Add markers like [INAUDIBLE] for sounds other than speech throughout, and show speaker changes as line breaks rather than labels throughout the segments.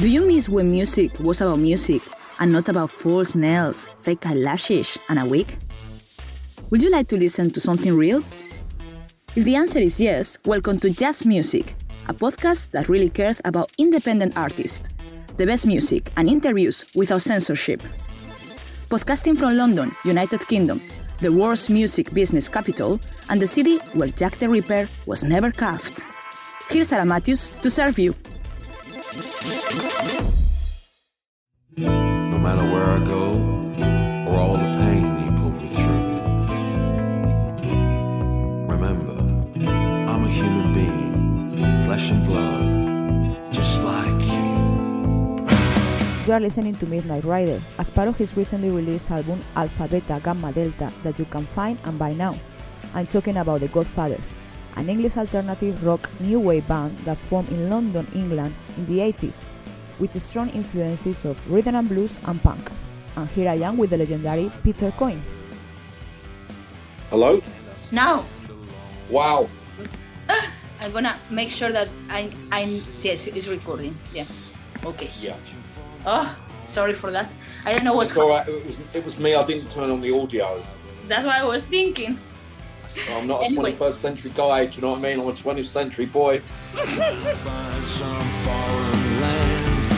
Do you miss when music was about music and not about false nails, fake eyelashes, and a wig? Would you like to listen to something real? If the answer is yes, welcome to Just Music, a podcast that really cares about independent artists, the best music, and interviews without censorship. Podcasting from London, United Kingdom, the world's music business capital, and the city where Jack the Ripper was never carved. Here's Sara Mathius to serve you.
No matter where I go, or all the pain you put me through. Remember, I'm a human being, flesh and blood, just like you.
You are listening to Midnight Rider as part of his recently released album Alpha Beta Gamma Delta that you can find and buy now. I'm talking about the Godfathers, an English alternative rock new wave band that formed in London, England in the 80s, with strong influences of rhythm and blues and punk. And here I am with the legendary Peter Coyne.
Hello?
Now,
Wow. [LAUGHS]
I'm gonna make sure that I, I'm, yes, it's recording. Yeah. Okay.
Yeah.
Oh, sorry for that. I don't know what's
It's all right. It was, it was me. I didn't turn on the audio.
That's what I was thinking.
I'm not a 21st century guy. Do you know what I mean? I'm a 20th century boy.
Find some foreign land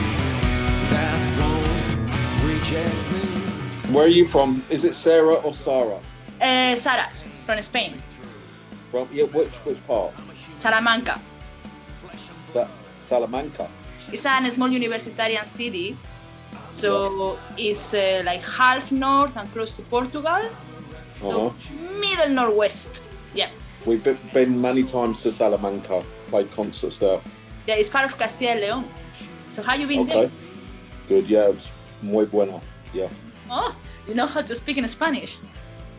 that won't reject me.
Where are you from? Is it Sarah or Sarah?
Uh, Sara, from Spain,
From yeah, which which part?
Salamanca.
Sa- Salamanca.
It's a small universitarian city, so it's uh, like half north and close to Portugal, so
Uh-huh.
middle northwest. Yeah.
We've been, many times to Salamanca. Played concerts there.
Yeah, it's part of Castilla y León. So how you been
Okay.
there?
Good. Yeah. It was muy bueno. Yeah.
Oh, you know how to speak in Spanish.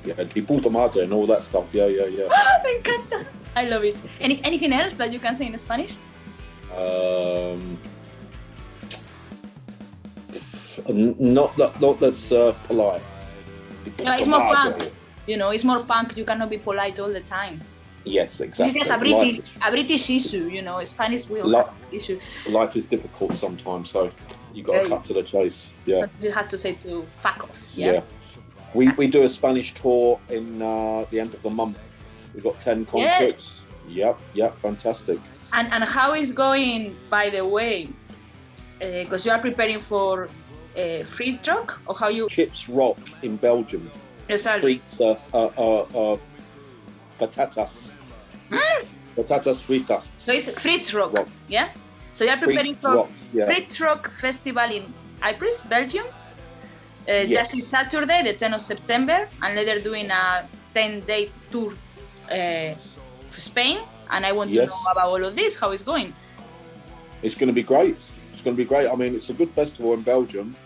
Yeah. Y puta madre and all that stuff. Yeah. Yeah. Yeah.
Ah, [LAUGHS] me encanta. I love it. Any, anything else that you can say in Spanish?
Um, not that. Not that's uh, polite.
Yeah, it's more
madre.
You know, it's more punk. You cannot be polite all the time.
Yes,
This
exactly.
is a British, a British issue. You know, Spanish will have issue.
life is difficult sometimes, so you got to
Yeah.
cut to the chase. Yeah,
you have to say to fuck off.
yeah.
Yeah.
We, we do a Spanish tour in uh, the end of the month. We've got ten concerts. Yeah. Yep, yep, fantastic.
And and how is going? By the way, because you are preparing for uh, free truck or how you
Chips Rock in Belgium.
Exactly?
Frites, uh, uh, uh, uh, patatas. Patatas fritas.
So it's Fritz Rock,
Rock.
yeah. So you are preparing
Frites
for
Rock. Yeah.
Fritz Rock Festival in Ypres, Belgium. Uh,
Yes.
Just this Saturday, the 10th of September, and later doing a 10-day tour uh, for Spain. And I want
Yes.
to know about all of this, how it's going.
It's going to be great. It's going to be great. I mean, it's a good festival in Belgium.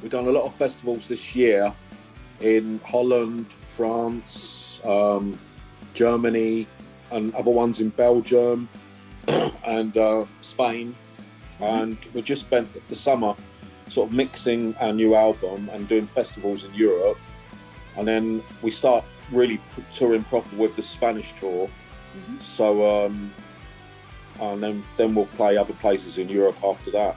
We've done a lot of festivals this year in Holland, France, um, Germany, and other ones in Belgium [CLEARS THROAT] and uh, Spain. And we just spent the summer sort of mixing our new album and doing festivals in Europe. And then we start really touring proper with the Spanish tour.
Mhm.
So, um, and then then we'll play other places in Europe after that.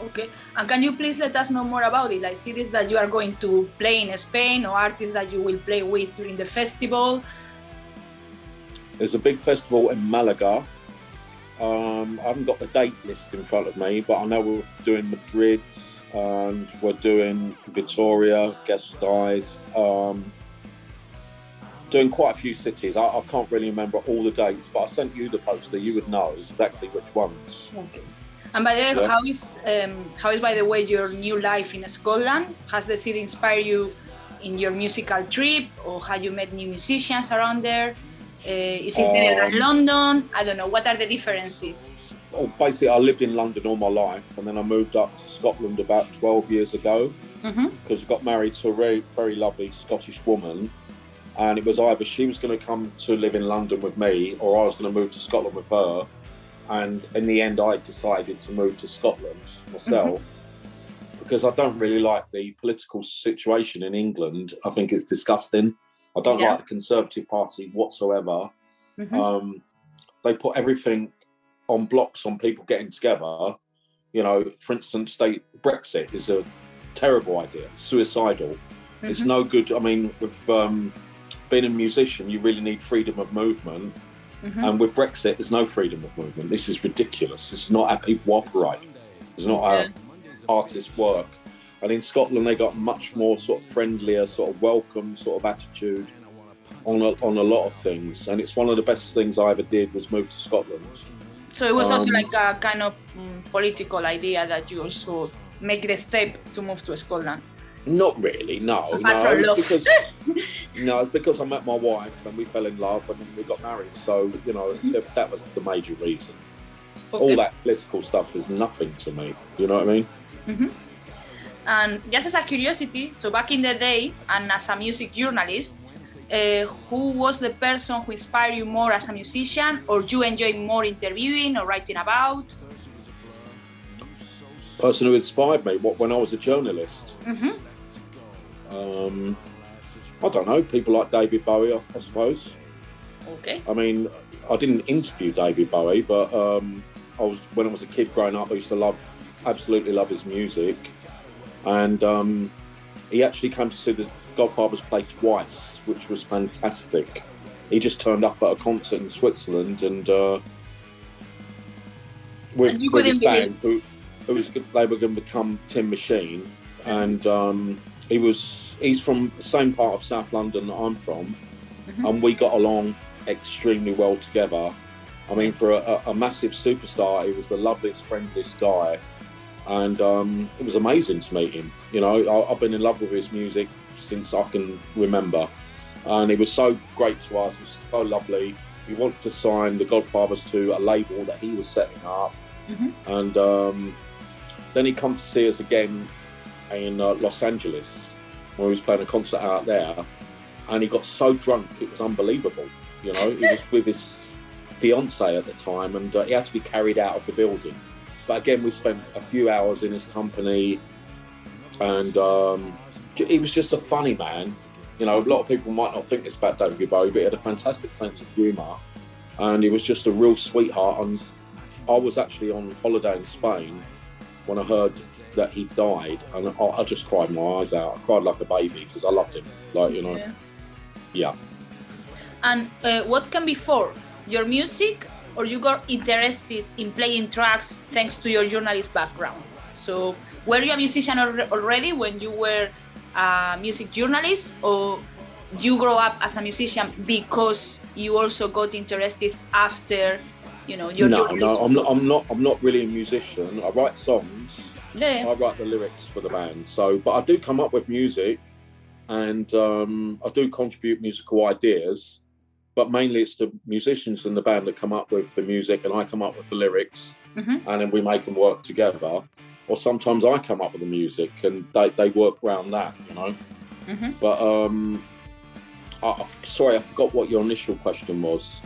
Okay. And can you please let us know more about it, like cities that you are going to play in Spain or artists that you will play with during the festival?
There's a big festival in Malaga. Um, I haven't got the date list in front of me, but I know we're doing Madrid and we're doing Vitoria, Gasteiz, um, doing quite a few cities. I, I can't really remember all the dates, but I sent you the poster. You would know exactly which ones.
And by the way,
Yeah.
how is um, how is by the way your new life in Scotland? Has the city inspired you in your musical trip, or have you met new musicians around there? Uh, is it better than
Um,
London? I don't know. What are the differences?
Well, basically, I lived in London all my life, and then I moved up to Scotland about 12 years ago.
hmm
because I got married to a very, very lovely Scottish woman. And it was either she was going to come to live in London with me or I was going to move to Scotland with her. And in the end, I decided to move to Scotland myself because I don't really like the political situation in England. I think it's disgusting. I don't
Yeah.
like the Conservative Party whatsoever.
Mhm.
Um, they put everything on blocks on people getting together you know, for instance, state Brexit is a terrible idea, suicidal. It's
Mhm.
no good. I mean, with um, being a musician, you really need freedom of movement.
Mhm.
And with Brexit, there's no freedom of movement. This is ridiculous. This is not how people operate. It's not
Yeah.
how artists work. And in Scotland, they got much more sort of friendlier, sort of welcome sort of attitude on a, on a lot of things. And it's one of the best things I ever did was move to Scotland.
So it was also
Um,
like a kind of mm, political idea that you also make the step to move to Scotland.
Not really, no. No, it's because [LAUGHS] no, it's because I met my wife and we fell in love and we got married. So you know that, that was the major reason. All that political stuff is nothing to me. You know what I mean?
And just as a curiosity, so back in the day, and as a music journalist, uh, who was the person who inspired you more as a musician, or you enjoy more interviewing or writing about?
Person who inspired me what when I was a journalist.
Mhm.
Um, I don't know. People like David Bowie, I, suppose.
Okay.
I mean, I didn't interview David Bowie, but um, I was when I was a kid growing up. I used to love, absolutely love his music, and um, he actually came to see the Godfathers play twice, which was fantastic. He just turned up at a concert in Switzerland, and uh, with,
And
with his band, who, who was they were going to become Tin Machine, and um, he was he's from the same part of South London that I'm from,
Mhm.
and we got along extremely well together. I mean, for a, a- massive superstar, he was the loveliest, friendliest guy, and um, it was amazing to meet him. You know, I, I've been in love with his music since I can remember, and he was so great to us. He's so lovely. He wanted to sign the Godfathers to a label that he was setting up,
Mhm.
and um, then he comes to see us again in uh, Los Angeles, where he was playing a concert out there, and he got so drunk it was unbelievable. You know, he was with his fiance at the time, and uh, he had to be carried out of the building. But again, we spent a few hours in his company, and um, he was just a funny man. You know, a lot of people might not think this about David Bowie, but he had a fantastic sense of humour, and he was just a real sweetheart. And I was actually on holiday in Spain when I heard that he died, and I, I just cried my eyes out. I cried like a baby because I loved him. Like you know,
Yeah.
yeah.
And uh, what came before your music, or you got interested in playing tracks thanks to your journalist background? So, were you a musician already when you were a music journalist, or you grow up as a musician because you also got interested after, you know, your
no,
journalist?
no, I'm not. I'm not. I'm not really a musician. I write songs.
Yeah.
I write the lyrics for the band. So, but I do come up with music, and um, I do contribute musical ideas. But mainly, it's the musicians in the band that come up with the music, and I come up with the lyrics,
Mhm.
and then we make them work together. Or sometimes I come up with the music, and they, they work around that, you know.
Mhm.
But um, I- sorry, I forgot what your initial question was.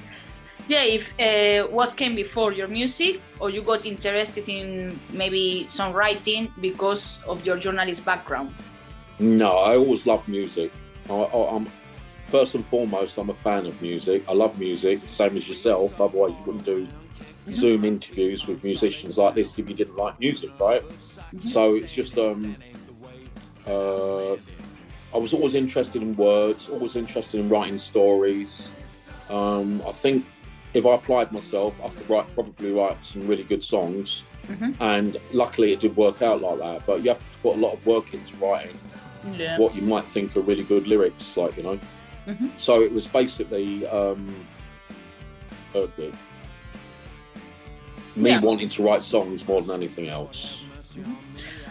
Yeah, if uh, what came before your music, or you got interested in maybe songwriting because of your journalist background.
No, I always loved music. I, I, I'm first and foremost, I'm a fan of music. I love music, same as yourself. Otherwise, you wouldn't do Zoom interviews with musicians like this if you didn't like music, right? So it's just um, uh, I was always interested in words, always interested in writing stories. Um, I think if I applied myself, I could write probably write some really good songs.
Mhm.
And luckily, it did work out like that. But you have to put a lot of work into writing
Yeah.
what you might think are really good lyrics, like you know.
Mhm.
So it was basically um, uh, uh, me
Yeah.
wanting to write songs more than anything else.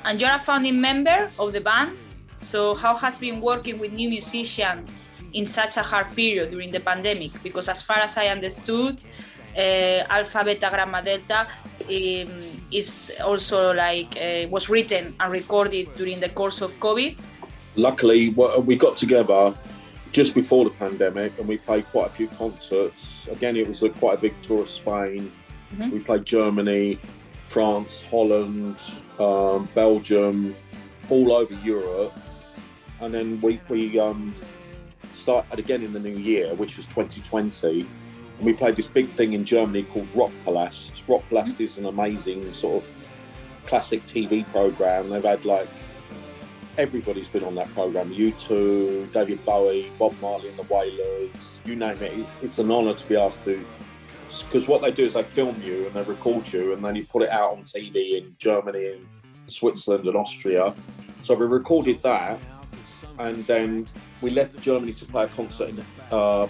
And you're a founding member of the band. So how has been working with new musicians in such a hard period during the pandemic? Because as far as I understood, uh, Alpha Beta Gamma Delta um, is also like uh, was written and recorded during the course of COVID.
Luckily, we got together just before the pandemic, and we played quite a few concerts. Again, it was a, quite a big tour of Spain.
Mhm.
We played Germany, France, Holland, um, Belgium, all over Europe, and then we we um, started again in the new year, which was 2020. And we played this big thing in Germany called Rock Palast. Rock Palast mm-hmm. is an amazing sort of classic TV program. They've had like everybody's been on that program. U2, David Bowie, Bob Marley and the Wailers, you name it. It's, it's an honour to be asked to. Because what they do is they film you and they record you, and then you put it out on TV in Germany and Switzerland and Austria. So we recorded that, and then we left Germany to play a concert in uh,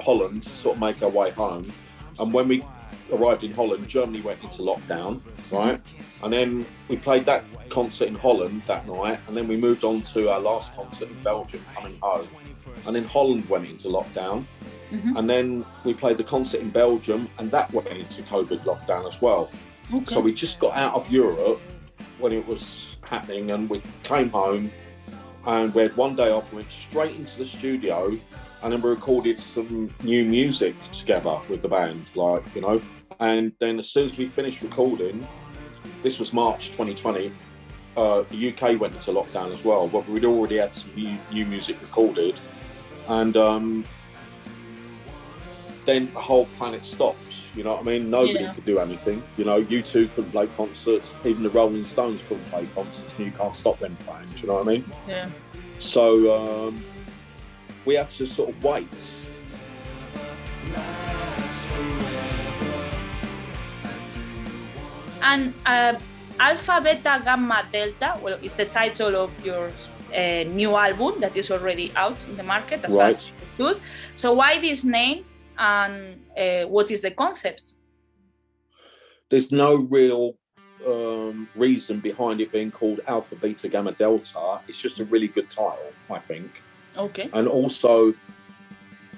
Holland to sort of make our way home. And when we arrived in Holland, Germany went into lockdown, right? And then we played that concert in Holland that night, and then we moved on to our last concert in Belgium coming home. And then Holland went into lockdown. And then we played the concert in Belgium, and that went into COVID lockdown as well.
Okay.
So we just got out of Europe when it was happening, and we came home, and we had one day off. We went straight into the studio, and then we recorded some new music together with the band, like you know. And then as soon as we finished recording, this was March 2020. Uh, the UK went into lockdown as well, but we'd already had some new, new music recorded, and um, then the whole planet stopped. You know what I mean? Nobody
Yeah.
could do anything. You know, U2 couldn't play concerts. Even the Rolling Stones couldn't play concerts, and you can't stop them playing. Do you know what I mean?
Yeah.
So um, we had to sort of wait.
And uh, Alpha, Beta, Gamma, Delta, well, it's the title of your uh, new album that is already out in the market as
Right.
far good. So why this name and uh, what is the concept?
There's no real um, reason behind it being called Alpha, Beta, Gamma, Delta. It's just a really good title, I think.
Okay.
And also,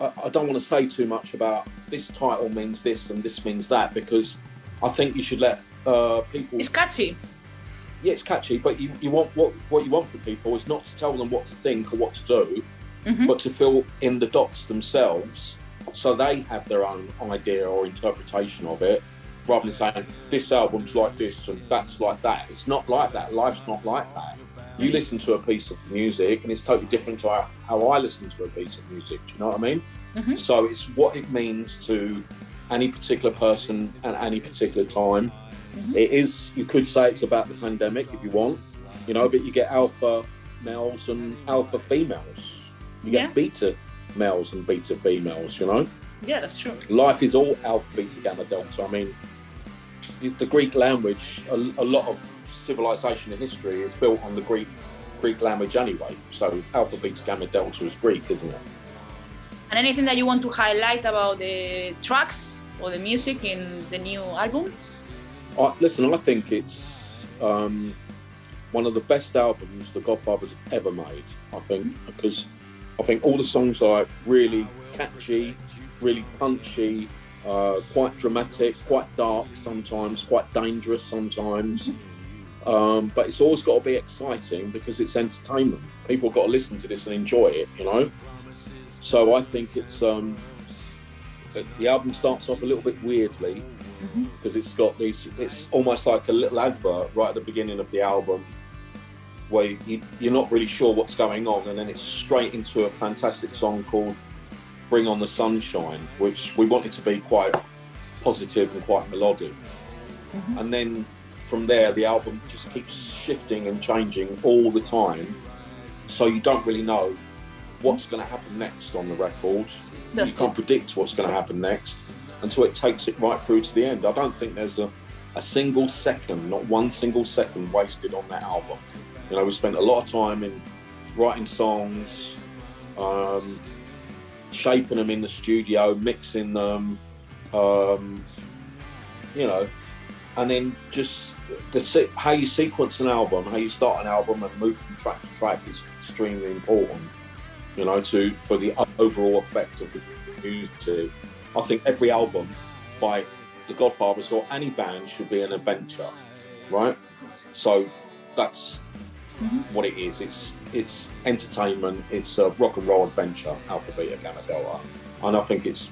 I, I don't want to say too much about this title means this and this means that because I think you should let uh, people.
It's catchy.
yeah, it's catchy, but you, you want what what you want from people is not to tell them what to think or what to do,
Mhm.
but to fill in the dots themselves so they have their own idea or interpretation of it, rather than saying this album's like this and that's like that. It's not like that. Life's not like that. You listen to a piece of music and it's totally different to how, how I listen to a piece of music. Do you know what I mean?
Mhm.
So it's what it means to any particular person at any particular time. It is, you could say it's about the pandemic if you want, you know, but you get alpha males and alpha females. You get
Yeah.
beta males and beta females, you know.
Yeah, that's true.
Life is all alpha, beta, gamma, delta. I mean, the, the Greek language, a, a lot of civilization and history is built on the Greek Greek language anyway. So alpha, beta, gamma, delta is Greek, isn't it?
And anything that you want to highlight about the tracks or the music in the new album?
I, listen, I think it's um, one of the best albums the Godfathers ever made. I think because I think all the songs are really catchy, really punchy, uh, quite dramatic, quite dark sometimes, quite dangerous sometimes. Um, but it's always got to be exciting because it's entertainment. People got to listen to this and enjoy it, you know. So I think it's um, the- the album starts off a little bit weirdly because it's got these it's almost like a little advert right at the beginning of the album where you, you're not really sure what's going on and then it's straight into a fantastic song called bring on the sunshine which we wanted to be quite positive and quite melodic. Mm-hmm. And then from there the album just keeps shifting and changing all the time. So you don't really know what's going to happen next on the record.
That's
you can't predict what's going to happen next until it takes it right through to the end. I don't think there's a, a single second, not one single second wasted on that album. You know, we spent a lot of time in writing songs, um, shaping them in the studio, mixing them, um, you know, and then just the how you sequence an album, how you start an album and move from track to track is extremely important. You know, to for the overall effect of the music. I think every album by the Godfathers or any band should be an adventure, right? So that's Mm-hmm. what it is. It's it's entertainment. It's a rock and roll adventure. Alpha, Beta, Gamma, Delta, and I think it's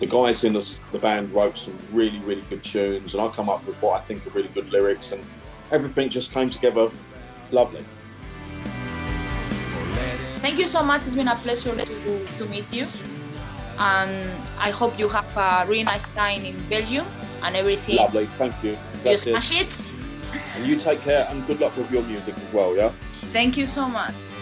the guys in the, the band wrote some really really good tunes, and I come up with what I think are really good lyrics, and everything just came together lovely.
Thank you so much. It's been a pleasure to, to meet you. And I hope you have a really nice time in Belgium and everything.
Lovely, thank you.
You
That's it.
smash it.
And you take care and good luck with your music as well, yeah?
Thank you so much.